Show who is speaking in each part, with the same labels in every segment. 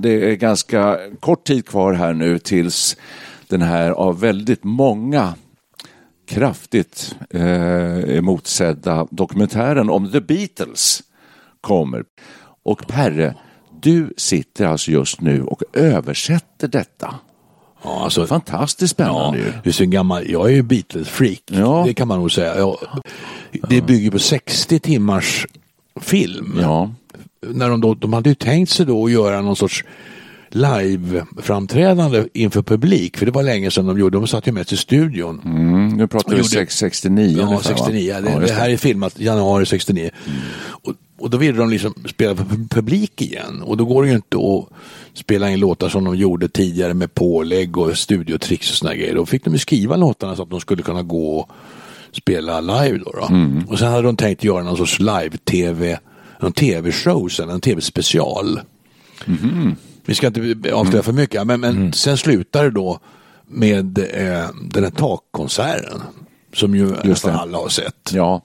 Speaker 1: det är ganska kort tid kvar här nu tills den här av väldigt många kraftigt eh, emotsedda dokumentären om The Beatles kommer. Och Perre, du sitter alltså just nu och översätter detta.
Speaker 2: Ja, alltså,
Speaker 1: Fantastiskt spännande
Speaker 2: ja,
Speaker 1: ju.
Speaker 2: är så gammal, jag är ju Beatles-freak,
Speaker 1: Ja.
Speaker 2: det kan man nog säga. Ja, det bygger på 60 timmars film.
Speaker 1: Ja,
Speaker 2: När de, då, de hade ju tänkt sig då att göra någon sorts live-framträdande inför publik, för det var länge sedan de gjorde, de satt ju mest i studion.
Speaker 1: mm, nu pratar vi
Speaker 2: gjorde-
Speaker 1: 669
Speaker 2: Ja,
Speaker 1: ungefär?
Speaker 2: 69. Det,
Speaker 1: Ja,
Speaker 2: det
Speaker 1: just
Speaker 2: här är filmat januari 69. Och, och då ville de liksom spela för pu- publik igen. Och då går det ju inte att spela in låtar som de gjorde tidigare med pålägg och studiotricks och såna grejer. Då fick de ju skriva låtarna så att de skulle kunna gå och spela live då. då. Och sen hade de tänkt göra någon sorts live-tv, någon tv-show sen, en tv-special. Vi ska inte avslöja för mycket, men, men sen slutar det då med eh, den här takkonserten. Som ju nästan alla har sett.
Speaker 1: Ja,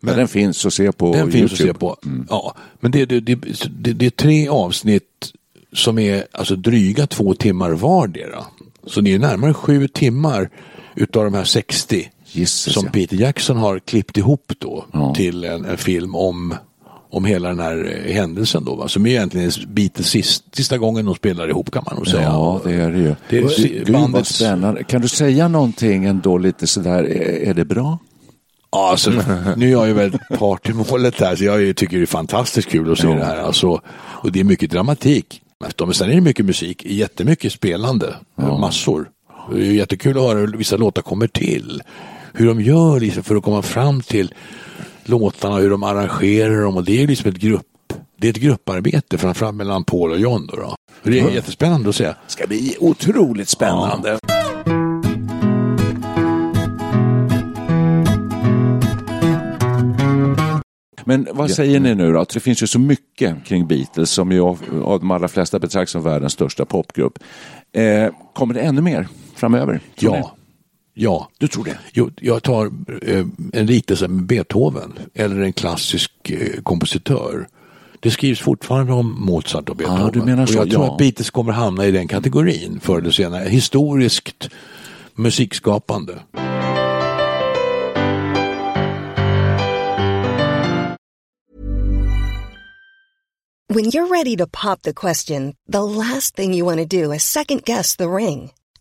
Speaker 1: men den finns att se på
Speaker 2: Den finns att
Speaker 1: YouTube.
Speaker 2: se på. Ja, men det, det, det, det, är tre avsnitt som är alltså dryga två timmar vardera. Så det är närmare sju timmar utav de här 60
Speaker 1: Gisses,
Speaker 2: som
Speaker 1: ja.
Speaker 2: Peter Jackson har klippt ihop då
Speaker 1: Ja.
Speaker 2: till en, en film om, om hela den här eh, händelsen då. Va? Som är egentligen Beatles sista, sista gången de spelar ihop kan man nog säga.
Speaker 1: Ja, det är det ju.
Speaker 2: Det är
Speaker 1: Gud,
Speaker 2: bandets-
Speaker 1: spännande. Kan du säga någonting ändå lite sådär, är, är det bra?
Speaker 2: Ja, alltså, nu är jag ju väldigt part i målet här, så jag tycker det är fantastiskt kul att se
Speaker 1: Ja.
Speaker 2: det här. Alltså, och det är mycket dramatik. Men sen är det mycket musik, jättemycket spelande, massor. Det är jättekul att höra hur vissa låtar kommer till. Hur de gör liksom för att komma fram till låtarna, hur de arrangerar dem. Och det är liksom ett grupp, det är ett grupparbete, framförallt mellan Paul och John. Då, då. Det är jättespännande att se.
Speaker 1: ska bli otroligt spännande. Men vad säger ni nu då? Att det finns ju så mycket kring Beatles som ju av, av de allra flesta betraktas som världens största popgrupp. Eh, kommer det ännu mer framöver?
Speaker 2: Ja. Ja.
Speaker 1: Du tror det?
Speaker 2: Jo, jag tar eh, en liknelse med Beethoven eller en klassisk eh, kompositör. Det skrivs fortfarande om Mozart och Beethoven.
Speaker 1: Ja, du menar så,
Speaker 2: och jag tror
Speaker 1: ja.
Speaker 2: att Beatles kommer hamna i den kategorin förr eller senare. Historiskt musikskapande.
Speaker 3: When you're ready to pop the question, the last thing you want to do is second guess the ring.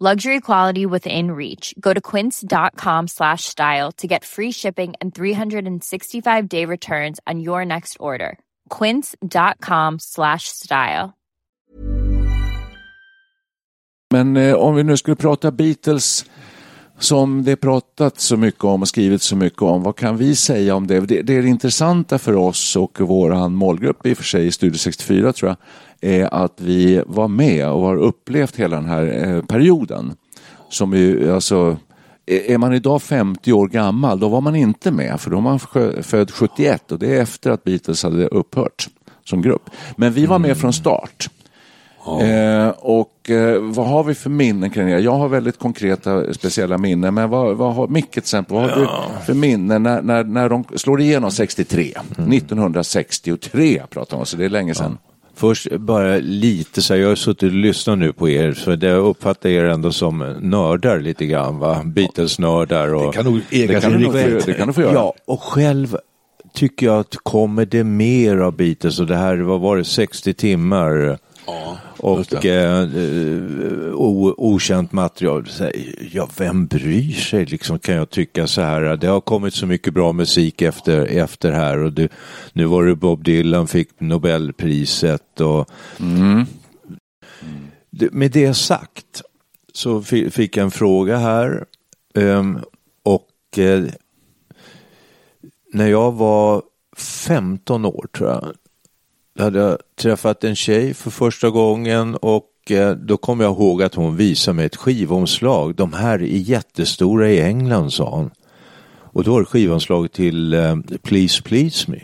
Speaker 4: Luxury quality within reach. Go to quince.com slash style to get free shipping and 365 day returns on your next order. Quince.com slash style.
Speaker 1: Men eh, om vi nu skulle prata Beatles som det pratat så mycket om och skrivit så mycket om, vad kan vi säga om det? Det, det är det intressanta för oss och vår målgrupp i och för sig i Studio 64 tror jag, är att vi var med och har upplevt hela den här eh, perioden. Som ju, alltså, är man idag 50 år gammal, då var man inte med, för då var man född 71 och det är efter att Beatles hade upphört som grupp. Men vi var med från start. Eh, och eh, vad har vi för minnen kring det? Jag har väldigt konkreta speciella minnen, men vad, vad har Micke till exempel, vad har du för minnen när, när, när de slår igenom 63? 1963 pratar man om, så det är länge sedan.
Speaker 5: Först bara lite så här, jag har suttit och lyssnat nu på er, det jag uppfattar er ändå som nördar lite grann, va? Beatles-nördar och...
Speaker 2: Det kan nog äga
Speaker 1: Det du
Speaker 2: riktighet.
Speaker 1: det kan du få göra.
Speaker 5: Ja, och själv tycker jag att kommer det mer av Beatles och det här, vad var det, 60 timmar?
Speaker 2: Ja,
Speaker 5: och eh, o, okänt material. Ja, vem bryr sig liksom kan jag tycka så här. Det har kommit så mycket bra musik efter, efter här och det, nu var det Bob Dylan fick Nobelpriset och mm. det, med det sagt så fick jag en fråga här um, och eh, när jag var 15 år tror jag hade jag träffat en tjej för första gången och eh, då kom jag ihåg att hon visade mig ett skivomslag. De här är jättestora i England, sa hon. Och då var det skivomslaget till uh, Please Please Me.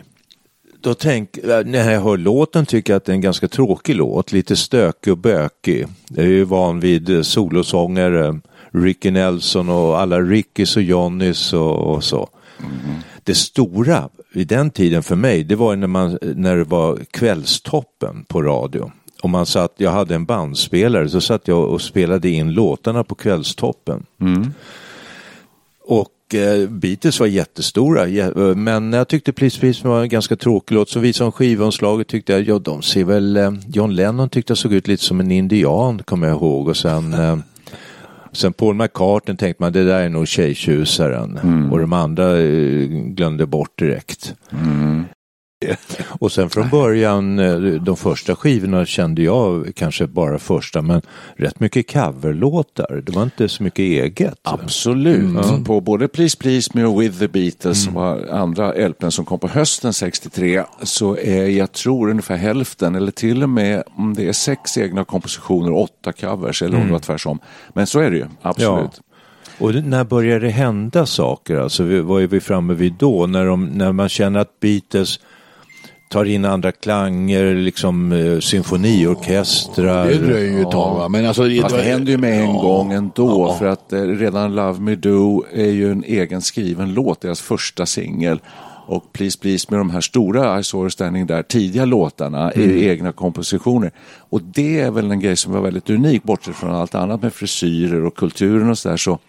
Speaker 5: Då tänk, eh, när jag hör låten tycker jag att det är en ganska tråkig låt, lite stökig och bökig. Jag är ju van vid solosångare, Ricky Nelson och alla Rickys och Johnnys och, och så. Mm. Det stora vid den tiden för mig, det var när, man, när det var kvällstoppen på radio. Och man satt, jag hade en bandspelare, så satt jag och spelade in låtarna på kvällstoppen. Mm. Och eh, Beatles var jättestora, men jag tyckte Please Please var en ganska tråkig låt. Så vi som skivomslaget tyckte jag, ja de ser väl, eh, John Lennon tyckte jag såg ut lite som en indian, kommer jag ihåg. Och sen eh, Sen Paul McCartney tänkte man det där är nog tjejtjusaren mm. och de andra eh, glömde bort direkt. Mm. Och sen från början, eh, de första skivorna kände jag kanske bara första, men rätt mycket coverlåtar. Det var inte så mycket eget.
Speaker 1: Absolut. Mm. På både Please Please Me och With the Beatles mm. och andra LPn som kom på hösten 63 så är jag tror ungefär hälften eller till och med om det är sex egna kompositioner och åtta covers eller om det mm. var tvärsom. Men så är det ju, absolut. Ja.
Speaker 5: Och när börjar det hända saker? Alltså, vad är vi framme vid då? När, de, när man känner att Beatles tar in andra klanger, liksom eh, symfoniorkestrar.
Speaker 2: Det dröjer ju ett tag va?
Speaker 1: Men alltså, det, det händer ju med en gång ändå för att eh, redan Love Me Do är ju en egen skriven låt, deras första singel. Och Please Please med de här stora I saw standing där, tidiga låtarna mm. är egna kompositioner. Och det är väl en grej som var väldigt unik, bortsett från allt annat med frisyrer och kulturen och sådär. Så,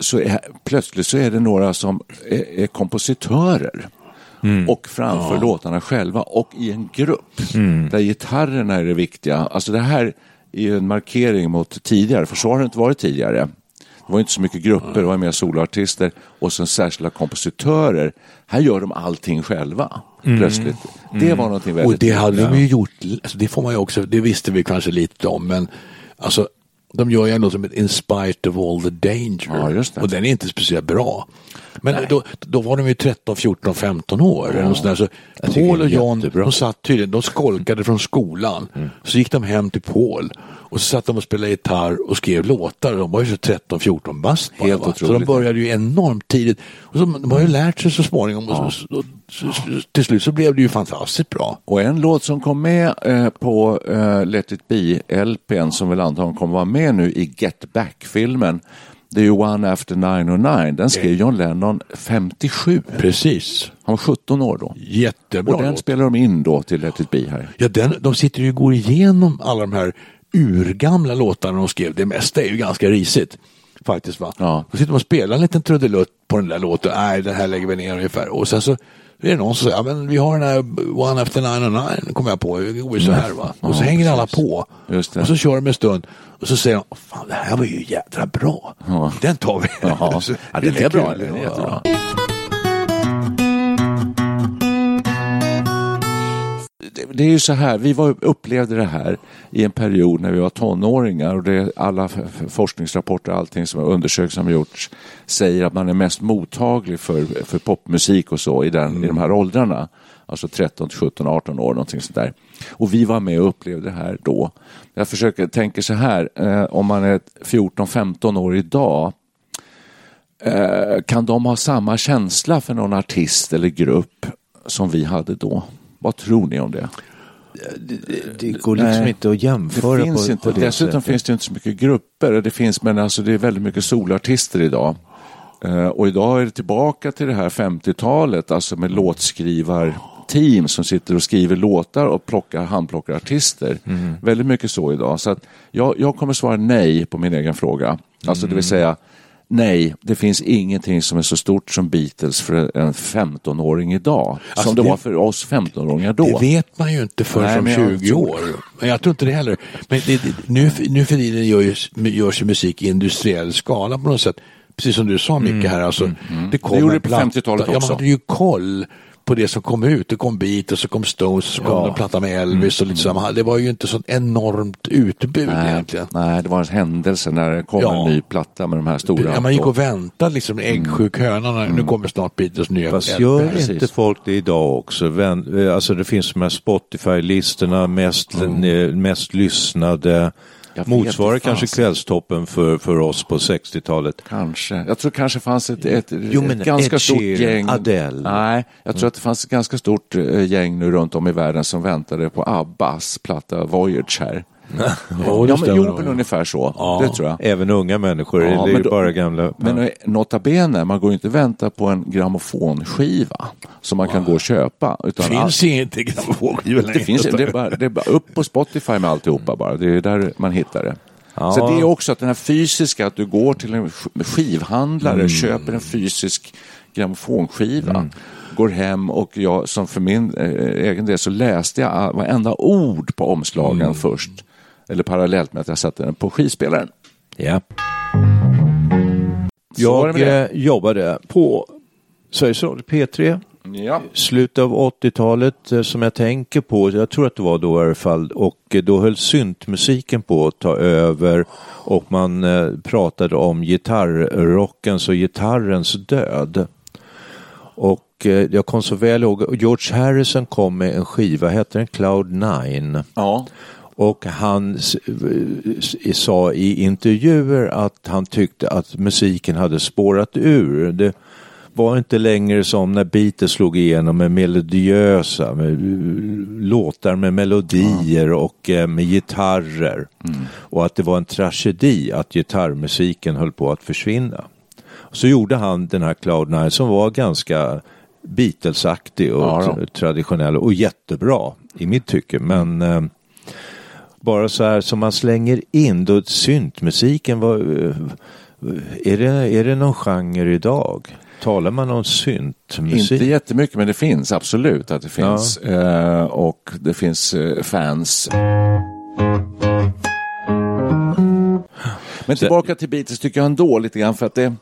Speaker 1: så är, plötsligt så är det några som är, är kompositörer mm. och framför ja. låtarna själva och i en grupp mm. där gitarrerna är det viktiga. Alltså det här är ju en markering mot tidigare, för så har det inte varit tidigare. Det var inte så mycket grupper, det var mer soloartister och sen särskilda kompositörer. Här gör de allting själva mm. plötsligt. Det var någonting väldigt
Speaker 2: Och det hade de ju gjort, alltså det får man ju också, det visste vi kanske lite om, men alltså de gör ju ändå som ett In spite of all the danger. Ja, och den är inte speciellt bra. Men då, då var de ju 13, 14, 15 år. Ja. Och så Paul och John, de satt tydligen, de skolkade från skolan. Mm. Så gick de hem till Paul och så satt de och spelade gitarr och skrev låtar. De var ju så 13-14 bast bara, va? Så de började ju enormt tidigt. Och så, de har ju lärt sig så småningom. Ja. Och så, och så, till slut så blev det ju fantastiskt bra.
Speaker 1: Och en låt som kom med eh, på eh, Let it be-LPn som väl antagligen kommer vara med nu i Get Back-filmen det är ju One After 909. Den skrev John Lennon 57.
Speaker 2: Precis.
Speaker 1: Han var 17 år då.
Speaker 2: Jättebra
Speaker 1: Och den låt. spelar de in då till Let it be här.
Speaker 2: Ja, den, de sitter ju och går igenom alla de här urgamla låtarna de skrev. Det mesta är ju ganska risigt. Faktiskt va. Ja. Då sitter de och spelar en liten trudelutt på den där låten. Nej, den här lägger vi ner ungefär. Och sen så är det någon som säger, ja men vi har den här One After 909, kommer jag på, det går så här va. Och så ja, hänger alla på. Och så kör de en stund och så säger de, fan det här var ju jädra bra. Ja. Den tar vi.
Speaker 1: Ja det är bra. Det är jättebra. Det är ju så här, vi var, upplevde det här i en period när vi var tonåringar och det, alla forskningsrapporter och allting som har undersökts som gjorts säger att man är mest mottaglig för, för popmusik och så i, den, mm. i de här åldrarna. Alltså 13, 17, 18 år, någonting sånt där. Och vi var med och upplevde det här då. Jag försöker tänka så här, eh, om man är 14, 15 år idag eh, kan de ha samma känsla för någon artist eller grupp som vi hade då? Vad tror ni om det?
Speaker 5: Det, det, det går liksom Nej, inte att jämföra
Speaker 1: det finns
Speaker 5: på,
Speaker 1: inte.
Speaker 5: på
Speaker 1: Dessutom sättet. finns det inte så mycket grupper. Det finns, men alltså det är väldigt mycket solartister idag. Uh, och idag är det tillbaka till det här 50-talet, alltså med låtskrivarteam som sitter och skriver låtar och plockar, handplockar artister. Mm. Väldigt mycket så idag. Så att jag, jag kommer svara nej på min egen fråga. Alltså mm. det vill mm. säga, Nej, det finns ingenting som är så stort som Beatles för en 15-åring idag.
Speaker 2: Alltså,
Speaker 1: som det,
Speaker 2: det-
Speaker 1: var för oss 15-åringar då.
Speaker 2: Det vet man ju inte förrän om
Speaker 1: men jag
Speaker 2: 20
Speaker 1: tror-
Speaker 2: år. Men jag tror inte det heller. Men det, det, nu, nu för tiden gör ju, görs ju musik i industriell skala på något sätt. Precis som du sa Micke här. Alltså, Det, kom
Speaker 1: Det gjorde det på
Speaker 2: platta.
Speaker 1: 50-talet
Speaker 2: Ja, man
Speaker 1: också.
Speaker 2: hade ju koll på det som kom ut. Det kom Beatles, så kom Stones, så kom
Speaker 5: Ja.
Speaker 2: en platta med Elvis och lite så. Det var ju inte sånt enormt utbud
Speaker 1: Nej,
Speaker 2: egentligen.
Speaker 1: nej, det var en händelse när det kom
Speaker 2: Ja.
Speaker 1: en ny platta med de här stora.
Speaker 2: Ja, man gick och väntade liksom, äggsjuk höna. när- Nu kommer snart Beatles nya
Speaker 5: Fast gör
Speaker 1: precis.
Speaker 5: inte folk det idag också? Vän, eh, alltså det finns de här Spotify-listorna, mest, eh, mest lyssnade. Motsvarar kanske kvällstoppen för, för oss på 60-talet.
Speaker 1: Kanske. Jag tror kanske fanns ett, ett,
Speaker 5: Jo,
Speaker 1: ett ganska
Speaker 5: Ed
Speaker 1: stort gäng.
Speaker 5: Adele.
Speaker 1: Nej, jag tror att det fanns ett ganska stort eh, gäng nu runt om i världen som väntade på Abbas platta Voyage här.
Speaker 2: Det
Speaker 1: ja, men, jo, men ungefär så.
Speaker 2: Ja.
Speaker 1: Det tror jag.
Speaker 5: Även unga människor,
Speaker 1: Ja,
Speaker 5: det är ju
Speaker 1: då-
Speaker 5: bara gamla.
Speaker 1: Men eh, nota bene, man går inte och väntar på en grammofonskiva som man kan gå och köpa. Utan
Speaker 2: finns inte grammofonskivor
Speaker 1: det, finns, det, är bara, det är bara upp på Spotify med alltihopa bara. Det är där man hittar det.
Speaker 5: Ja.
Speaker 1: Så det är också att den här fysiska, att du går till en sk- skivhandlare,
Speaker 5: Mm.
Speaker 1: köper en fysisk grammofonskiva, går hem och jag som för min eh, egen del så läste jag varenda ord på omslagen
Speaker 5: Mm.
Speaker 1: först. Eller parallellt med att jag satte den på skivspelaren.
Speaker 5: Ja. Jag eh, jobbade på Sveriges Radio P3
Speaker 1: Ja.
Speaker 5: slutet av 80-talet eh, som jag tänker på, jag tror att det var då i alla fall, och eh, då höll syntmusiken på att ta över och man pratade om gitarrrockens och gitarrens död. Och jag kom så väl ihåg, George Harrison kom med en skiva, hette den Cloud Nine?
Speaker 1: ja.
Speaker 5: Och han s- sa i intervjuer att han tyckte att musiken hade spårat ur. Det var inte längre som när Beatles slog igenom med melodiösa med, uh, låtar med melodier och eh, med gitarrer. Och att det var en tragedi att gitarrmusiken höll på att försvinna. Så gjorde han den här Cloud Nine som var ganska Beatlesaktig och
Speaker 1: Ja
Speaker 5: traditionell och jättebra i mitt tycke. Men eh, bara så här som man slänger in då syntmusiken var, eh, är det, är det någon genre idag? Talar man om syntmusik?
Speaker 1: Inte jättemycket, men det finns absolut att det finns. Eh, och det finns eh, fans. Men tillbaka till Beatles tycker jag ändå lite grann för att det...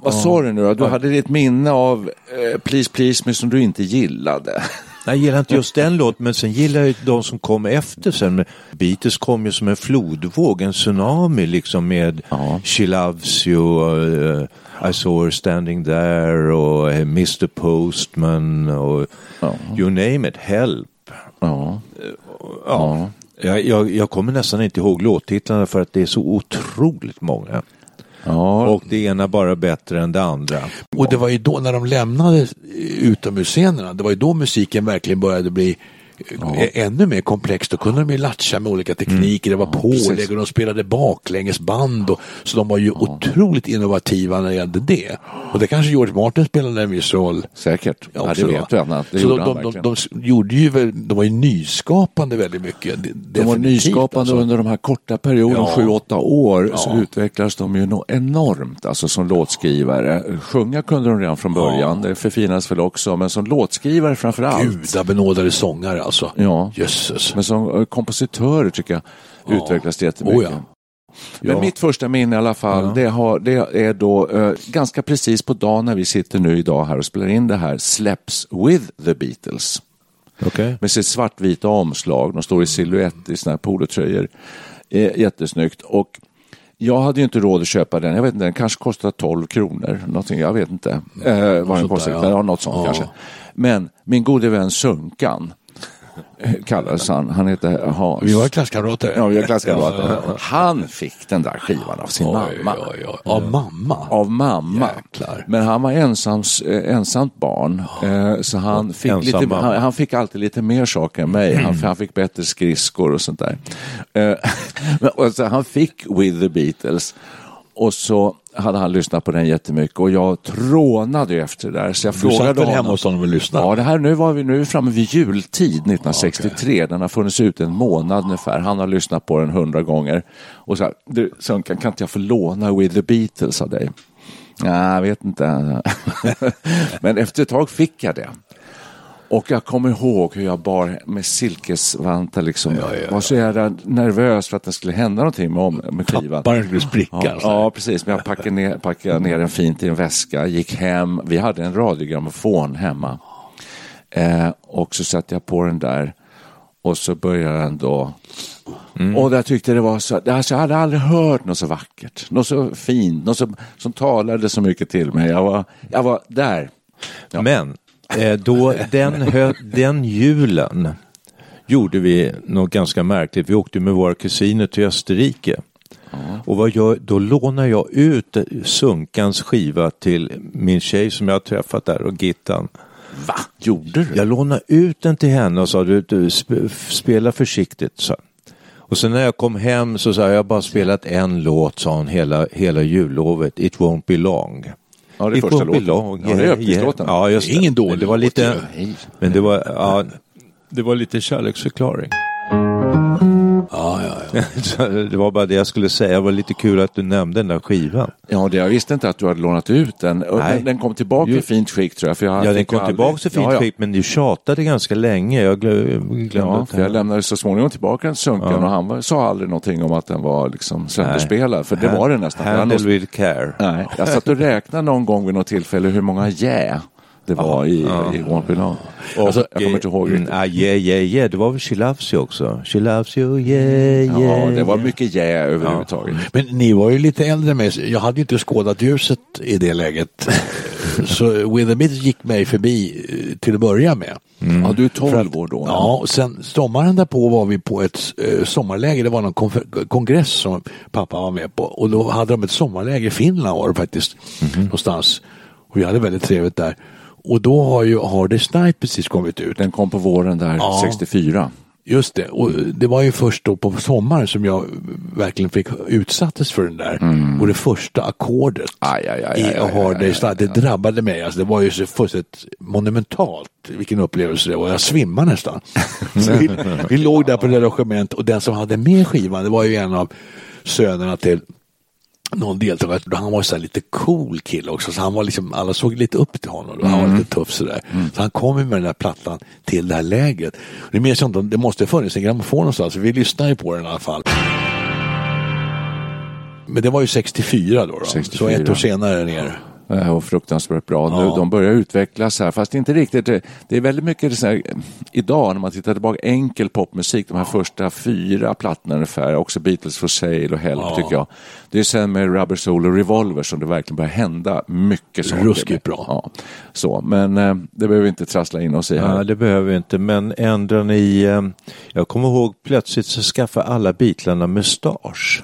Speaker 1: Vad sa du nu då? Du hade ditt minne av eh, Please Please Me som du inte gillade.
Speaker 5: Jag gillar inte just den låten, men sen gillar jag de som kom efter sen. Beatles kom ju som en flodvåg, en tsunami liksom med
Speaker 1: Ja.
Speaker 5: She Loves You, eh, I Saw Her Standing There och eh, Mr Postman och
Speaker 1: Ja.
Speaker 5: you name it, Help.
Speaker 1: Ja.
Speaker 5: Ja. Jag, jag, jag kommer nästan inte ihåg låttitlarna för att det är så otroligt många.
Speaker 1: Ja.
Speaker 5: Och det ena bara bättre än det andra.
Speaker 2: Och det var ju då när de lämnade utomhusscenerna, det var ju då musiken verkligen började bli eh, ännu mer komplex. Då kunde de ju latcha med olika tekniker, det var pålägg
Speaker 1: precis.
Speaker 2: och de spelade baklängesband. Och, så de var ju otroligt innovativa när det gällde det. Och det kanske George Martin spelade en viss roll.
Speaker 1: Säkert. Ja,
Speaker 2: också
Speaker 1: det
Speaker 2: då.
Speaker 1: vet vi. Anna. Det
Speaker 2: så de, de, de, de, gjorde ju de var ju nyskapande väldigt mycket. De,
Speaker 1: var nyskapande under de här korta perioderna,
Speaker 2: Ja.
Speaker 1: sju, åtta år, så
Speaker 2: Ja.
Speaker 1: utvecklades de ju enormt alltså som låtskrivare. Sjunga kunde de redan från början, det förfinas väl också, men som låtskrivare framför allt.
Speaker 2: Gudabenådade sångare alltså.
Speaker 1: Ja.
Speaker 2: Jösses.
Speaker 1: Men som eh, kompositörer tycker jag utvecklas det jättemycket.
Speaker 2: Oh, ja.
Speaker 1: Men
Speaker 5: Ja.
Speaker 1: mitt första minne i alla fall, det, har, det är då eh, ganska precis på dagen när vi sitter nu idag här och spelar in det här, släpps with the Beatles.
Speaker 5: Okej.
Speaker 1: med sitt svartvita omslag. De står i silhuett i sina polotröjor. Eh, jättesnyggt. Och jag hade ju inte råd att köpa den. Jag vet inte, den kanske kostar 12 kronor. Någonting, jag vet inte eh, vad den kostar.
Speaker 2: där, ja.
Speaker 1: Ja. något sånt
Speaker 2: Ja.
Speaker 1: kanske. Men min gode vän Sunkan kallades han. Han heter Hans.
Speaker 2: Vi var klasskamrater.
Speaker 1: Ja, vi är klasskamrater. Han fick den där skivan av sin
Speaker 2: Oj,
Speaker 1: mamma.
Speaker 2: oj, oj. Av mamma?
Speaker 1: Av mamma.
Speaker 2: Jäklar.
Speaker 1: Men han var ensams, eh, ensamt barn. Eh, så han fick,
Speaker 5: Ensam
Speaker 1: lite, han, han fick alltid lite mer saker än mig. Han, han fick bättre skridskor och sånt där. Eh, men- och så han fick With the Beatles. Och så hade han lyssnat på den jättemycket och jag trånade efter det där. Så jag
Speaker 2: Du
Speaker 1: frågade
Speaker 2: satt väl hemma hos honom och lyssnade?
Speaker 1: Ja, det här, nu var vi nu är vi framme vid jultid 1963. Den har funnits ut en månad ungefär. Han har lyssnat på den hundra gånger. Och så här, du Sunkan, kan inte jag få låna With the Beatles av dig? Nej, jag vet inte. Men efter ett tag fick jag det. Och jag kommer ihåg hur jag bar med silkesvantar liksom. Var så jävla nervös för att det skulle hända någonting med, om, med skivan.
Speaker 2: Tapparen skulle spricka.
Speaker 1: Ja, ja, precis. Men jag packade ner, packade ner den fint i en väska, gick hem. Vi hade en radiogrammofon hemma. Eh, och så satte jag på den där och så började den då. Och jag tyckte det var så, alltså jag hade aldrig hört något så vackert, något så fint, något som, som talade så mycket till mig. Jag var, jag var där. Ja.
Speaker 5: Men då, den, hö, den julen gjorde vi något ganska märkligt. Vi åkte med våra kusiner till Österrike. Och vad gör, då lånar jag ut Sunkans skiva till min tjej som jag har träffat där och Gittan.
Speaker 1: Va? Gjorde du?
Speaker 5: Jag lånade ut den till henne och sa du, du sp- spela försiktigt. Så. Och sen när jag kom hem så sa jag, jag har bara spelat en låt, sa hon, hela, hela jullovet. It won't be long.
Speaker 1: Ja, det är första låten.
Speaker 5: long.
Speaker 1: Ja, det är öppningslåten.
Speaker 5: Ja, just det.
Speaker 2: Ingen dålig
Speaker 5: det var lite, men det var, ja, det var lite kärleksförklaring.
Speaker 2: Ja, ja, ja.
Speaker 5: Det var bara det jag skulle säga. Det var lite kul att du nämnde den där skivan.
Speaker 1: Ja, det, jag visste inte att du hade lånat ut den.
Speaker 5: Nej.
Speaker 1: Den, den kom tillbaka
Speaker 5: Jo.
Speaker 1: i fint skick tror jag. För jag
Speaker 5: Ja, den kom
Speaker 1: aldrig-
Speaker 5: tillbaka så fint
Speaker 1: ja, ja.
Speaker 5: skick, men du tjatade ganska länge. Jag glö- glömde
Speaker 1: Ja, för jag lämnade så småningom tillbaka den sunken
Speaker 5: Ja.
Speaker 1: och han var, sa aldrig någonting om att den var liksom sönderspelad. För det var den nästan.
Speaker 5: Handle with care.
Speaker 1: Nej, jag satt och räknade någon gång vid något tillfälle hur många jä det var i, i Be Long.
Speaker 5: Och,
Speaker 1: Alltså, jag kommer inte ihåg
Speaker 5: mm,
Speaker 1: riktigt.
Speaker 5: ah, yeah, yeah, yeah. Det var väl She Loves You också? She Loves You, yeah, yeah.
Speaker 1: Ja, det var
Speaker 5: yeah.
Speaker 1: mycket jä överhuvudtaget.
Speaker 2: Men ni var ju lite äldre med Jag hade ju inte skådat ljuset i det läget. Så With the Beatles gick mig förbi eh, till att börja med.
Speaker 1: Ja, du är 12
Speaker 2: För att-
Speaker 1: år då.
Speaker 2: Ja, och sen sommaren därpå var vi på ett eh, sommarläger. Det var någon kongress som pappa var med på. Och då hade de ett sommarläger i Finland var det faktiskt. Någonstans. Och vi hade väldigt trevligt där. Och då har ju Hardest Night precis kommit ut.
Speaker 1: Den kom på våren där,
Speaker 2: Ja.
Speaker 1: 64.
Speaker 2: Just det, och det var ju först då på sommaren som jag verkligen fick utsattes för den där. Och det första ackordet
Speaker 1: Aj, aj, aj,
Speaker 2: i Hard Day's Night, det drabbade mig. Alltså, det var ju så fullständigt monumentalt vilken upplevelse det var. Jag svimmade nästan. vi, vi låg där på det logement och den som hade med skivan, det var ju en av sönerna till någon deltagare, han var så här lite cool kille också, så han var liksom, alla såg lite upp till honom, han var lite tuff sådär. Så han kom med den där plattan till det här lägret. Det minns jag inte, det måste ha funnits en grammofon någonstans, vi lyssnade ju på den i alla fall. Men det var ju 64 då, då. så
Speaker 1: 64.
Speaker 2: ett år senare ner.
Speaker 1: Eh, Och fruktansvärt bra. Nu,
Speaker 2: Ja.
Speaker 1: de börjar utvecklas här, fast inte riktigt. Det, det är väldigt mycket här, idag när man tittar tillbaka, enkel popmusik, de här första fyra plattorna ungefär, också Beatles for Sale och Help
Speaker 2: Ja.
Speaker 1: tycker jag. Det är sen med Rubber Soul och Revolver som det verkligen börjar hända mycket saker.
Speaker 2: Ruskigt bra.
Speaker 1: Ja. Så, men eh, det behöver vi inte trassla in oss i här.
Speaker 5: Ja, det behöver vi inte, men ändå ni... Eh, jag kommer ihåg plötsligt så skaffade alla Beatlarna mustasch.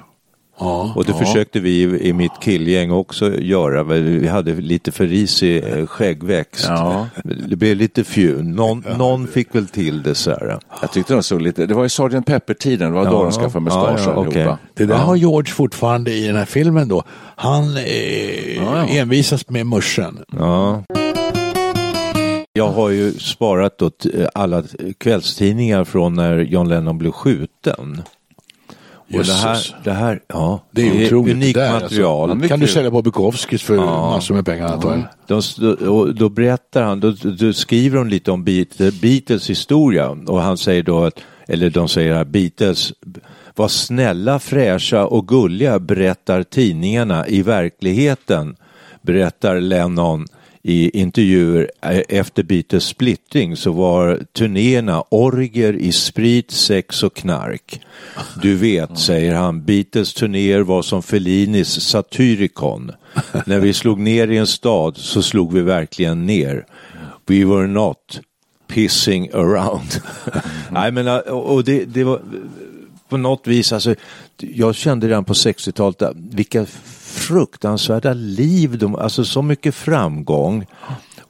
Speaker 2: Ja,
Speaker 5: Och det
Speaker 2: ja.
Speaker 5: försökte vi i, mitt killgäng också göra. men Vi hade lite för risig eh, skäggväxt.
Speaker 1: Ja.
Speaker 5: Det blev lite fjun. Någon, någon fick väl till det så här.
Speaker 1: Jag tyckte de såg lite, det var i Sgt. Pepper-tiden, det var då
Speaker 5: Ja,
Speaker 1: de skaffade mustasch
Speaker 5: ja,
Speaker 1: allihopa.
Speaker 5: okej.
Speaker 2: Det där
Speaker 1: Ja.
Speaker 2: har George fortfarande i den här filmen då. Han eh,
Speaker 1: Ja, ja.
Speaker 2: envisas med muschen.
Speaker 5: Ja. Jag har ju sparat alla kvällstidningar från när John Lennon blev skjuten. Och det här, det här, ja,
Speaker 2: Det är otroligt.
Speaker 5: unikt
Speaker 2: det där,
Speaker 5: material.
Speaker 2: Alltså. kan du sälja på Bukowskis för massor med pengar antagligen.
Speaker 5: De, och då berättar han, då, då skriver de lite om Beat- Beatles historia och han säger då att, eller de säger att Beatles var snälla, fräscha och gulliga berättar tidningarna. I verkligheten berättar Lennon i intervjuer eh, efter Beatles splittring så var turnéerna orger i sprit, sex och knark. Du vet, säger han, Beatles turnéer var som Fellinis Satyricon. När vi slog ner i en stad så slog vi verkligen ner. We were not pissing around. Nej men och och det, det var på något vis, alltså, jag kände redan på 60-talet att vilka fruktansvärda liv de, alltså så mycket framgång.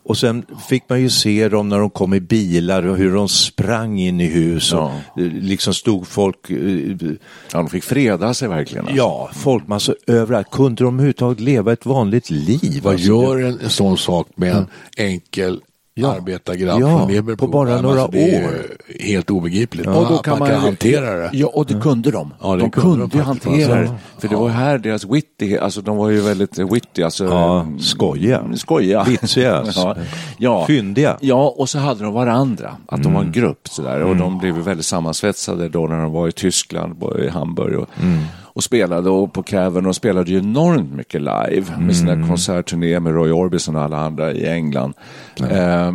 Speaker 5: och sen fick man ju se dem när de kom i bilar och hur de sprang in i hus. Och
Speaker 1: Ja.
Speaker 5: eh, liksom stod folk... eh,
Speaker 1: Ja, de fick freda sig verkligen. alltså.
Speaker 5: Ja, folkmassor överallt. Kunde de överhuvudtaget leva ett vanligt liv?
Speaker 2: Vad
Speaker 5: Alltså,
Speaker 2: gör en, en sån sak med en enkel
Speaker 5: Ja.
Speaker 2: arbetargrabb
Speaker 5: Ja,
Speaker 2: från Liverpool?
Speaker 5: på bara
Speaker 2: Ja,
Speaker 5: några
Speaker 2: alltså, det är
Speaker 5: år.
Speaker 2: helt obegripligt.
Speaker 1: Och då kan
Speaker 2: man
Speaker 1: man
Speaker 2: kan hantera det.
Speaker 1: Ja, och det kunde de.
Speaker 2: Ja, det
Speaker 1: de
Speaker 2: kunde
Speaker 1: kunde
Speaker 2: de
Speaker 1: hantera det.
Speaker 2: Alltså,
Speaker 1: För det var här deras witty, alltså de var ju väldigt witty, alltså
Speaker 5: Ja, skojiga.
Speaker 1: skojiga.
Speaker 5: Vitsiga.
Speaker 1: ja. Ja.
Speaker 5: Fyndiga.
Speaker 1: Ja, och så hade de varandra, att de var
Speaker 5: Mm.
Speaker 1: en grupp sådär. Och de blev väldigt sammansvetsade då när de var i Tyskland, i Hamburg och,
Speaker 5: Mm.
Speaker 1: Och spelade och på Cavern och spelade ju enormt mycket live med
Speaker 5: Mm.
Speaker 1: sina konsertturnéer med Roy Orbison och alla andra i England. Eh, eh,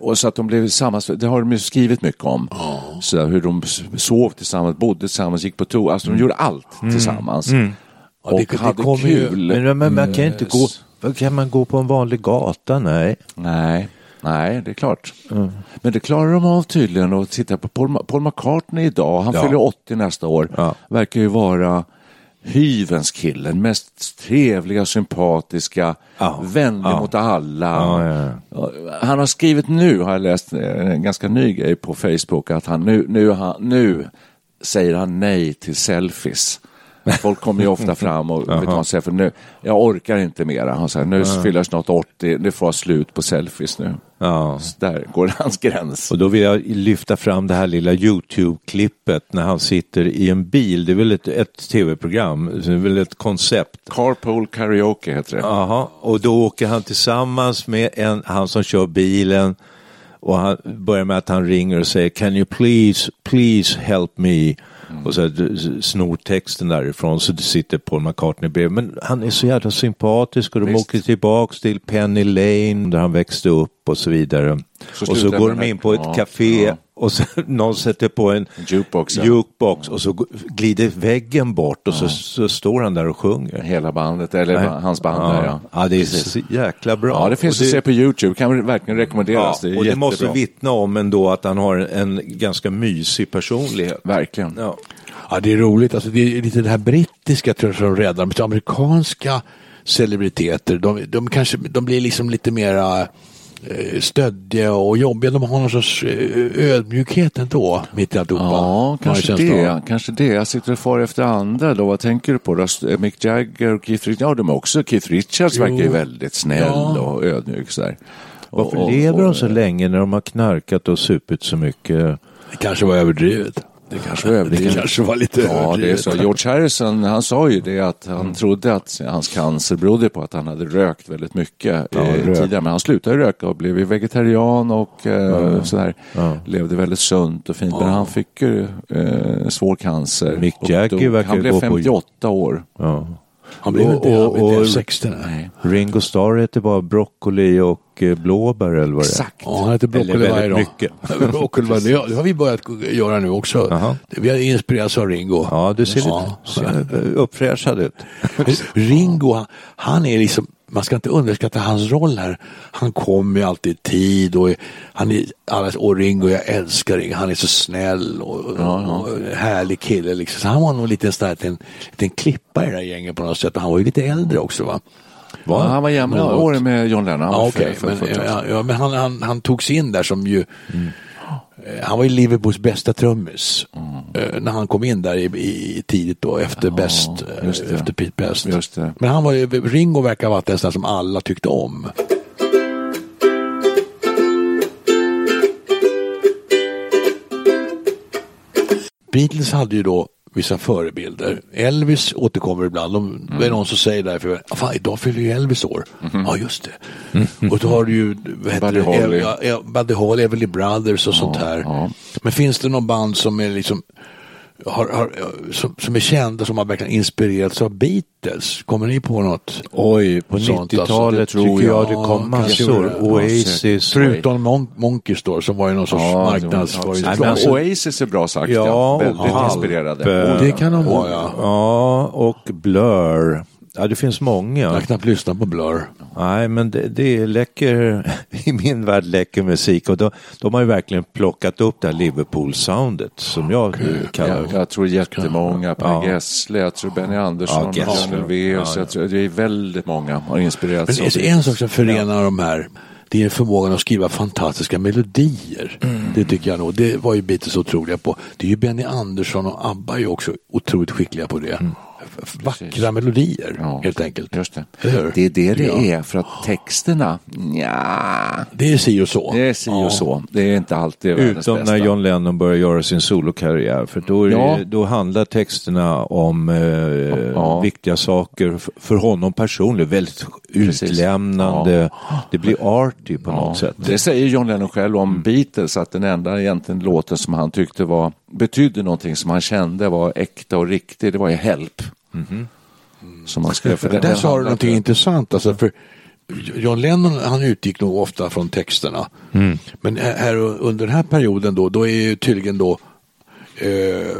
Speaker 1: och så att de blev sammansvetsade, det har de ju skrivit mycket om. Så där, hur de sov tillsammans, bodde tillsammans, gick på toa. Alltså de gjorde allt tillsammans.
Speaker 2: Ja,
Speaker 1: Och
Speaker 2: det- det
Speaker 1: hade
Speaker 2: kommer ju-
Speaker 1: kul.
Speaker 5: Men, men man kan inte gå... Kan man gå på en vanlig gata? Nej.
Speaker 1: Nej, nej, det är klart. Men det klarar de av tydligen och titta på Paul, Paul McCartney idag, han
Speaker 5: Ja.
Speaker 1: fyller 80 nästa år,
Speaker 5: Ja.
Speaker 1: verkar ju vara hyvens kille, den mest trevliga, sympatiska,
Speaker 5: Ja.
Speaker 1: vänlig mot alla. Han har skrivit nu, har jag läst eh, en ganska ny grej på Facebook, att han nu, nu, han, nu säger han nej till selfies. Folk kommer ju ofta fram och vill ta en selfie. Nu, jag orkar inte mera. Han säger, nu fyller jag snart 80, det får vara slut på selfies nu.
Speaker 5: Ja.
Speaker 1: Så där går hans gräns.
Speaker 5: Och då vill jag lyfta fram det här lilla YouTube-klippet när han sitter i en bil. Det är väl ett, ett tv-program, det är väl ett koncept.
Speaker 1: Carpool karaoke heter det.
Speaker 5: Jaha, och då åker han tillsammans med en, han som kör bilen och han börjar med att han ringer och säger Can you please, please help me? Och så snor texten därifrån så det sitter Paul McCartney bredvid. Men han är så jävla sympatisk och de
Speaker 1: Visst.
Speaker 5: åker tillbaks till Penny Lane där han växte upp och så vidare.
Speaker 1: Så
Speaker 5: och så går de in på ett
Speaker 1: Ja,
Speaker 5: café
Speaker 1: ja.
Speaker 5: Och så någon sätter på en
Speaker 1: Jukebox, ja.
Speaker 5: jukebox och så glider väggen bort och så, så står han där och sjunger.
Speaker 1: Hela bandet, eller
Speaker 5: Nej.
Speaker 1: hans band där ja.
Speaker 5: Ja, det är så jäkla bra.
Speaker 1: Ja, det finns
Speaker 5: Och
Speaker 1: att se på YouTube, kan verkligen
Speaker 5: Ja,
Speaker 1: rekommenderas. det är
Speaker 5: och det måste vittna om ändå att han har en, ganska mysig personlighet.
Speaker 1: Verkligen.
Speaker 5: Ja.
Speaker 2: Ja, det är roligt. Alltså, det är lite det här brittiska tror jag som räddar. Men amerikanska celebriteter, de, de, kanske, de blir liksom lite mera stöddiga och jobbiga. De har någon sorts eh, ödmjukhet ändå mitt i alltihopa.
Speaker 1: Ja, kanske det. Kanske det. Jag sitter och far efter andra då. Vad tänker du på? då? Mick Jagger och Keith Richards? Ja, de är också. Keith Richards verkar ju väldigt snäll
Speaker 2: Ja.
Speaker 1: och ödmjuk sådär.
Speaker 5: Varför
Speaker 1: Och- och-
Speaker 5: lever de så länge när de har knarkat och supit så mycket?
Speaker 2: Det kanske var överdrivet.
Speaker 1: Det kanske var överdrivet.
Speaker 2: Det kanske var lite
Speaker 1: Ja, det är så. George Harrison, han sa ju det att han trodde att hans cancer berodde på att han hade rökt väldigt mycket
Speaker 5: Ja,
Speaker 1: eh, tidigare. Men han slutade röka och blev vegetarian och eh, sådär.
Speaker 5: Ja.
Speaker 1: Levde väldigt sunt och fint. Men han fick ju eh, svår cancer.
Speaker 5: Mick Jagger verkar
Speaker 1: Han blev
Speaker 5: gå på-
Speaker 1: 58 år.
Speaker 2: Han blev
Speaker 5: Och-
Speaker 2: inte han
Speaker 5: och-
Speaker 2: blev inte
Speaker 5: och-
Speaker 2: 60.
Speaker 1: Nej.
Speaker 5: Ringo Starr heter bara broccoli och eh, blåbär eller vad det är.
Speaker 1: Exakt.
Speaker 2: Ja, han äter broccoli
Speaker 5: Eller
Speaker 2: varje dag.
Speaker 5: väldigt mycket.
Speaker 2: broccoli. Det har vi börjat göra nu också.
Speaker 5: Jaha.
Speaker 2: Vi har inspirerats av Ringo.
Speaker 5: Ja, du ser
Speaker 2: Ja.
Speaker 5: lite uppfräschad ut.
Speaker 2: Ringo, han, han är liksom, man ska inte underskatta hans roll här. Han kommer ju alltid i tid och han är, alla, och Ringo, jag älskar Ringo, han är så snäll och, och härlig kille liksom. Så han var nog lite en där, liten klippa i det här gänget på något sätt och han var ju lite äldre också va.
Speaker 1: Ja, han var jämna år med John Lennon.
Speaker 2: Ja,
Speaker 1: för-
Speaker 2: men, ja, ja, men han, han, han togs in där som ju eh, Han var ju Liverpools bästa trummis. eh, När han kom in där i, i tidigt då efter Best, eh, efter Pete Best. Men han var ju, Ringo verkar en sån som alla tyckte om. Beatles hade ju då vissa förebilder. Elvis återkommer ibland. De, Det är någon som säger därför, fan idag fyller ju Elvis år. Ja just det. Och då har du ju vad heter
Speaker 1: Buddy
Speaker 2: det?
Speaker 1: Holly.
Speaker 2: Buddy Holly, Everly Brothers och sånt här.
Speaker 1: ja.
Speaker 2: Men finns det någon band som är liksom har, har, som, som är kända som har verkligen inspirerats av Beatles? Kommer ni på något?
Speaker 5: Oj, på
Speaker 2: Sånt,
Speaker 5: 90-talet
Speaker 2: alltså,
Speaker 5: tycker jag det kom massor. Oasis.
Speaker 2: Förutom Mon- Monkeys då, som var ju någon sorts
Speaker 1: Ja,
Speaker 2: marknadsföring.
Speaker 5: men
Speaker 1: Oasis är bra sagt.
Speaker 5: Ja,
Speaker 1: Ja, väldigt inspirerade.
Speaker 2: Det kan de vara ja.
Speaker 5: Ja, och Blur. Ja, det finns
Speaker 2: Jag
Speaker 5: många.
Speaker 2: har knappt lyssnat på Blur.
Speaker 5: Nej, men det, det är läcker, i min värld läcker musik och de, de har ju verkligen plockat upp det här Liverpool-soundet som jag eh, kallar
Speaker 1: Jag,
Speaker 5: det.
Speaker 1: jag tror jättemånga. Per
Speaker 5: Ja.
Speaker 1: Gessle, jag tror Benny Andersson,
Speaker 5: Ja.
Speaker 1: John Elveus.
Speaker 5: Ja, ja.
Speaker 1: Jag tror, det är väldigt många har
Speaker 2: Men
Speaker 1: inspirerats
Speaker 2: det är en sak som förenar de här det är förmågan att skriva fantastiska melodier. Det tycker jag nog. Det var ju Beatles otroliga på. Det är ju Benny Andersson och ABBA är ju också otroligt skickliga på det. F- Vackra
Speaker 1: Precis.
Speaker 2: melodier
Speaker 1: Ja,
Speaker 2: helt enkelt.
Speaker 1: Just det. Det är det det
Speaker 2: Ja.
Speaker 1: är, för att texterna, ja,
Speaker 2: Det är si och så.
Speaker 1: det är si och
Speaker 2: Ja.
Speaker 1: så. Det är inte alltid världens
Speaker 5: Utom när John Lennon började göra sin solokarriär. För då, är det, då handlar texterna om eh,
Speaker 1: Ja.
Speaker 5: viktiga saker för honom personligen. Väldigt
Speaker 1: Precis.
Speaker 5: utlämnande. Det blir arty på
Speaker 1: Ja,
Speaker 5: något sätt.
Speaker 1: Det säger John Lennon själv om Beatles, att den enda egentligen låten som han tyckte var, betydde någonting som han kände var äkta och riktig, det var ju Help. Som han skrev. För den-
Speaker 2: Där sa du någonting
Speaker 1: inte-
Speaker 2: intressant. Alltså för John Lennon han utgick nog ofta från texterna. Men här under den här perioden då, då är ju tydligen då eh,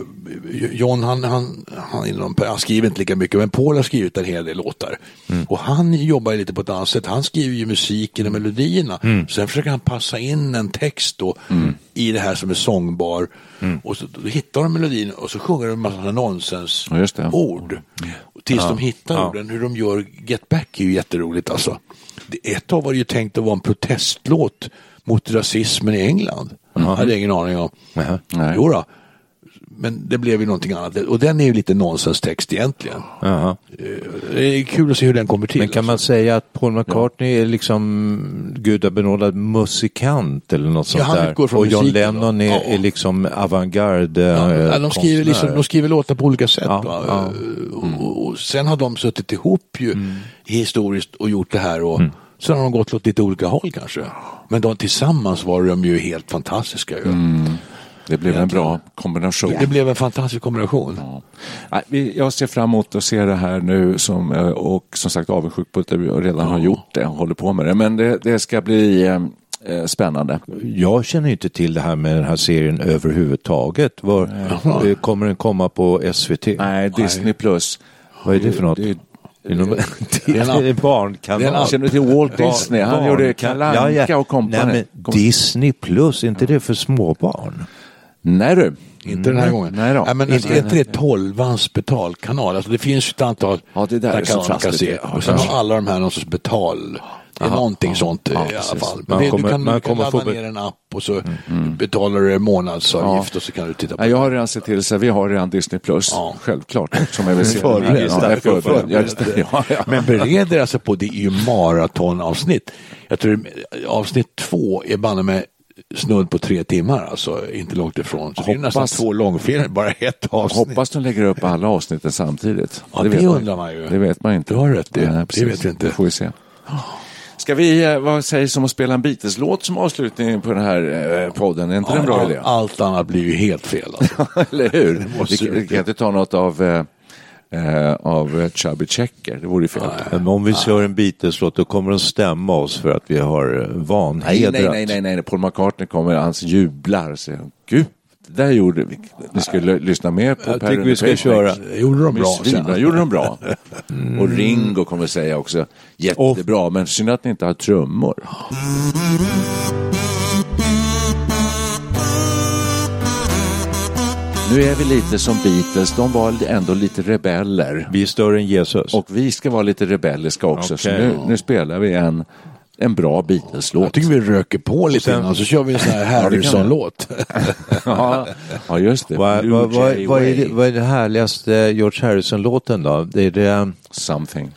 Speaker 2: John han, han, han, inom, han skriver inte lika mycket men Paul har skrivit en hel del låtar. Och han jobbar lite på ett annat sätt. Han skriver ju musiken och melodierna. Sen försöker han passa in en text då i det här som är sångbar. Och så hittar de melodin och så sjunger de en massa nonsens
Speaker 1: Ja,
Speaker 2: ord. Tills de hittar
Speaker 5: Ja.
Speaker 2: orden. Hur de gör Get Back är ju jätteroligt alltså. Ett tag var det ju tänkt att vara en protestlåt mot rasismen i England. Hade jag ingen aning om.
Speaker 1: Nej.
Speaker 2: Jo då. Men det blev ju någonting annat. Och den är ju lite nonsenstext egentligen.
Speaker 5: Jaha.
Speaker 2: Det är kul att se hur den kommer till.
Speaker 5: Men kan man
Speaker 2: alltså.
Speaker 5: säga att Paul McCartney är liksom gudabenådad musikant eller något sånt
Speaker 2: han
Speaker 5: där?
Speaker 2: utgår från
Speaker 5: och John. Lennon är,
Speaker 2: Ja.
Speaker 5: är liksom avantgarde
Speaker 2: Ja,
Speaker 5: eh,
Speaker 2: de, skriver liksom, de skriver låtar på olika sätt.
Speaker 5: Ja,
Speaker 2: va?
Speaker 5: ja.
Speaker 2: Och, och, sen har de suttit ihop ju historiskt och gjort det här. Och Sen har de gått åt lite olika håll kanske. Men de, tillsammans var de ju helt fantastiska. Ju.
Speaker 1: Det blev en bra kombination.
Speaker 2: Det blev en fantastisk kombination.
Speaker 1: Ja. Jag ser fram emot att se det här nu som, eh, och som sagt avundsjuk på att vi redan har gjort det och håller på med det. Men det, det ska bli eh, eh, spännande.
Speaker 5: Jag känner inte till det här med den här serien överhuvudtaget. Var, eh, kommer den komma på SVT?
Speaker 1: Nej, Disney plus.
Speaker 5: Vad är det för något?
Speaker 1: Det
Speaker 5: Det är
Speaker 2: en
Speaker 5: barnkanal.
Speaker 1: Känner du till Walt Disney? Han
Speaker 5: Barn-
Speaker 1: gjorde Kalle Anka och
Speaker 5: Nej,
Speaker 1: kompani.
Speaker 5: men Disney plus, är inte det för småbarn?
Speaker 1: Nej du.
Speaker 2: Inte den här gången.
Speaker 1: Nej då.
Speaker 2: Nej, men
Speaker 1: Inte
Speaker 2: är
Speaker 1: den
Speaker 2: inte det tolvans betalkanal? Alltså det finns ju ett antal
Speaker 1: Ja, det där är så
Speaker 2: kanaler man kan se.
Speaker 1: Ja,
Speaker 2: Och sen
Speaker 1: ja.
Speaker 2: har alla de här någon sorts betal. Det är någonting sånt eh,
Speaker 1: ja,
Speaker 2: i alla
Speaker 1: precis.
Speaker 2: fall. Men
Speaker 5: Man
Speaker 2: det,
Speaker 5: kommer-
Speaker 2: du kan,
Speaker 5: man
Speaker 2: kan
Speaker 5: kommer
Speaker 2: ladda
Speaker 5: få
Speaker 2: ner en app och så betalar du månadsavgift och så kan du titta på
Speaker 1: Nej, jag har redan sett till så vi har redan Disney plus.
Speaker 2: Ja.
Speaker 1: Självklart. Som jag vill se. Ja, jag. Ja, det. Ja, ja.
Speaker 2: Men bereder alltså på, det är ju maratonavsnitt. Jag tror avsnitt två är banne med snudd på tre timmar, alltså inte långt ifrån. Så det är nästan
Speaker 1: Hoppas-
Speaker 2: två långfilmer, bara ett avsnitt.
Speaker 1: Hoppas de lägger upp alla avsnitten samtidigt.
Speaker 2: Ja, det
Speaker 1: vet
Speaker 2: undrar man ju.
Speaker 1: Det vet man inte.
Speaker 2: Du har rätt i. Det vet vi inte.
Speaker 1: Det får vi se. Ska vi, eh, vad sägs om att spela en Beatles-låt som avslutning på den här eh, podden? Är inte det en bra
Speaker 2: Allt-
Speaker 1: idé?
Speaker 2: Allt annat blir ju helt fel. Alltså.
Speaker 1: Eller hur? Vi, vi kan inte ta något av, eh, eh, av eh, Chubby Checker. Det vore ju fel.
Speaker 5: Men om vi kör en Beatles-låt då kommer de stämma oss för att vi har eh,
Speaker 1: Nej,
Speaker 5: vanhedrat.
Speaker 1: nej, nej, nej, nej. Paul McCartney kommer, han jublar och säger Gud, det där gjorde vi. Ni skulle lyssna mer på
Speaker 5: Jag
Speaker 1: Per
Speaker 5: tycker vi ska
Speaker 1: Pacemakers.
Speaker 5: köra.
Speaker 2: Gjorde de bra sen.
Speaker 1: gjorde de bra. Och Ringo kommer säga också jättebra, men synd att ni inte har trummor. Nu är vi lite som Beatles, de var ändå lite rebeller.
Speaker 5: Vi är större än Jesus.
Speaker 1: Och vi ska vara lite rebelliska också, så
Speaker 5: Okej.
Speaker 1: nu, nu spelar vi en, en bra
Speaker 2: Jag
Speaker 1: Beatles-låt.
Speaker 2: tycker vi röker på lite
Speaker 5: sen-
Speaker 2: innan så kör vi en sån här. Harrison-låt.
Speaker 1: ja, ja, just det.
Speaker 5: Vad, vad,
Speaker 1: Jay
Speaker 5: vad, är det, vad är det härligaste George Harrison-låten då? Det är det,
Speaker 1: Something.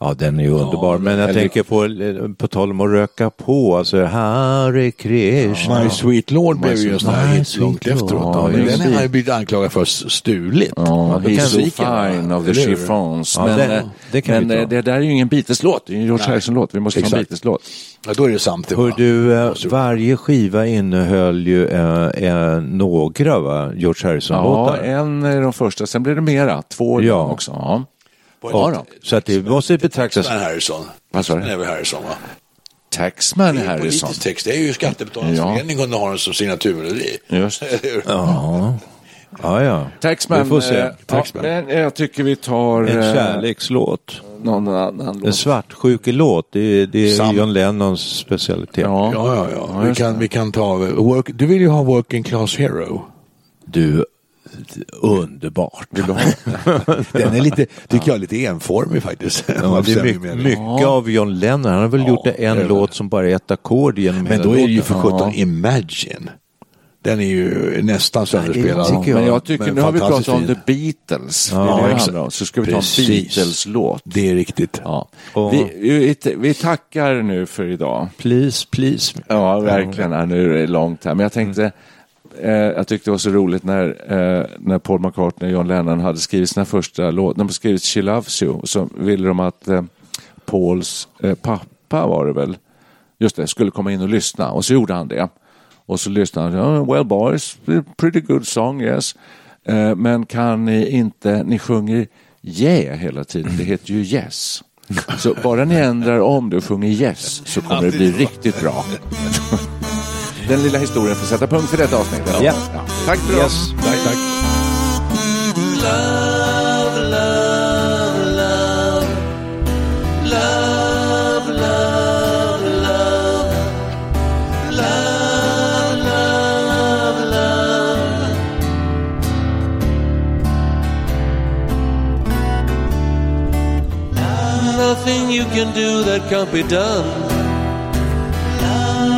Speaker 5: Ja, den är ju underbar. Men jag tänker på, på tal om att röka på, alltså Hare Krishna.
Speaker 2: My Sweet Lord blev ju en sån här hit långt efteråt. Ja, men
Speaker 1: Ja,
Speaker 2: den har
Speaker 1: det.
Speaker 2: ju blivit anklagad för stulit.
Speaker 1: Ja, he's so fine of the chiffons.
Speaker 5: Ja,
Speaker 1: men
Speaker 5: det-
Speaker 1: eh,
Speaker 5: det
Speaker 1: men
Speaker 5: ta.
Speaker 1: eh, det där är ju ingen Beatles-låt, det är en George. Harrison-låt. Vi måste ha en
Speaker 2: Exakt.
Speaker 1: Beatles-låt.
Speaker 2: Ja, då är det samtidigt.
Speaker 5: Hör du, eh, varje skiva innehöll ju eh, eh, några va? George
Speaker 1: Ja,
Speaker 5: Harrison-låtar.
Speaker 1: en är de första, sen blir det mera. Två
Speaker 5: Ja.
Speaker 1: ja. också. Ja. Ja,
Speaker 2: det-
Speaker 1: då.
Speaker 5: Så att det måste betraktas...
Speaker 2: Taxman Harrison.
Speaker 1: Vad sa du?
Speaker 2: Är väl Harrison va?
Speaker 1: Taxman
Speaker 2: Det är
Speaker 1: Harrison.
Speaker 2: politisk text. Det är ju Skattebetalarnas
Speaker 1: Ja.
Speaker 2: förening kunde ha den som signaturmelodi.
Speaker 1: Just.
Speaker 5: Ja, ja. ja.
Speaker 1: Taxman,
Speaker 5: Vi får se.
Speaker 1: eh, ja,
Speaker 2: Taxman.
Speaker 1: men jag tycker vi tar
Speaker 5: En
Speaker 1: eh,
Speaker 5: kärlekslåt.
Speaker 1: någon annan
Speaker 5: En
Speaker 1: låt.
Speaker 5: svartsjukelåt, det, är- det är
Speaker 2: Sam-
Speaker 5: John Lennons specialitet.
Speaker 1: Ja.
Speaker 2: Ja, ja, ja.
Speaker 1: Ja,
Speaker 2: vi, kan,
Speaker 1: det.
Speaker 2: vi kan ta... Work, du vill ju ha Working Class Hero.
Speaker 5: Du, underbart.
Speaker 2: Den är lite, tycker jag, är lite enformig faktiskt.
Speaker 5: Ja, det är mycket, mycket av John Lennon. Han har väl
Speaker 2: Ja,
Speaker 5: gjort en
Speaker 2: det
Speaker 5: låt som bara är ett ackord genom
Speaker 2: Men
Speaker 5: hela
Speaker 2: då är det ju för sjutton Imagine. Den är ju nästan sönderspelad.
Speaker 1: Men jag tycker,
Speaker 2: Men
Speaker 1: nu har vi pratat
Speaker 2: fantastiskt
Speaker 1: om. The Beatles.
Speaker 2: Ja,
Speaker 1: om. Så ska vi ta en
Speaker 2: Precis.
Speaker 1: Beatles-låt.
Speaker 2: Det är riktigt.
Speaker 1: Ja. Vi, vi tackar nu för idag.
Speaker 5: Please, please.
Speaker 1: Ja, verkligen. Ja, nu är det långt här. Men jag tänkte, eh, jag tyckte det var så roligt när, eh, när Paul McCartney och John Lennon hade skrivit sina första låtar. De hade skrivit She Loves You. Så ville de att eh, Pauls eh, pappa var det väl, just det, skulle komma in och lyssna. Och så gjorde han det. Och så lyssnade han. Oh, well boys, pretty good song, yes. Eh, men kan ni inte, ni sjunger yeah hela tiden. Det heter ju yes. Så bara ni ändrar om det och sjunger yes så kommer det bli riktigt bra. Den lilla historien får sätta punkt för detta avsnitt. eller?
Speaker 5: Ja.
Speaker 1: Tack för oss.
Speaker 5: Yes.
Speaker 2: Tack, tack.
Speaker 6: Nothing you can do that can't be done.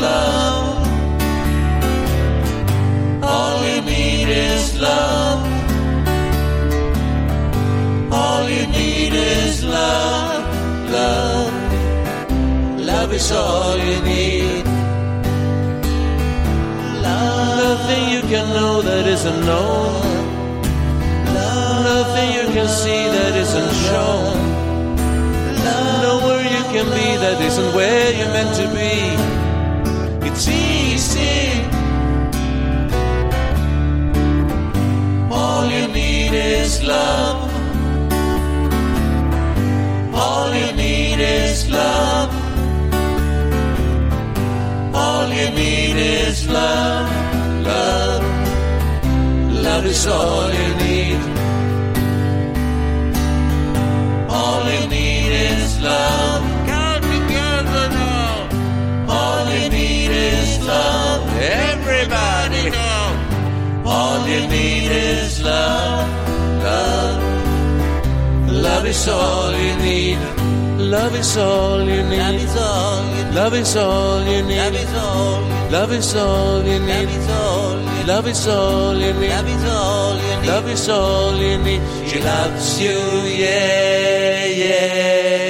Speaker 6: Love. All you need is love. All you need is love. Love. Love is all you need. Love. Nothing you can know that isn't known. Love. Nothing you can see that isn't shown. Love. Nowhere you can be that isn't where you're meant to be. All you need is love. All you need is love. All you need is love, love. Love is all you need. All you need is love. You need is love, love. Love is all you need. Love is all you need. Love is all you need. Love is all you need. Love is all you need. Love is all you need. Love is all you need. She loves you, yeah, yeah, yeah,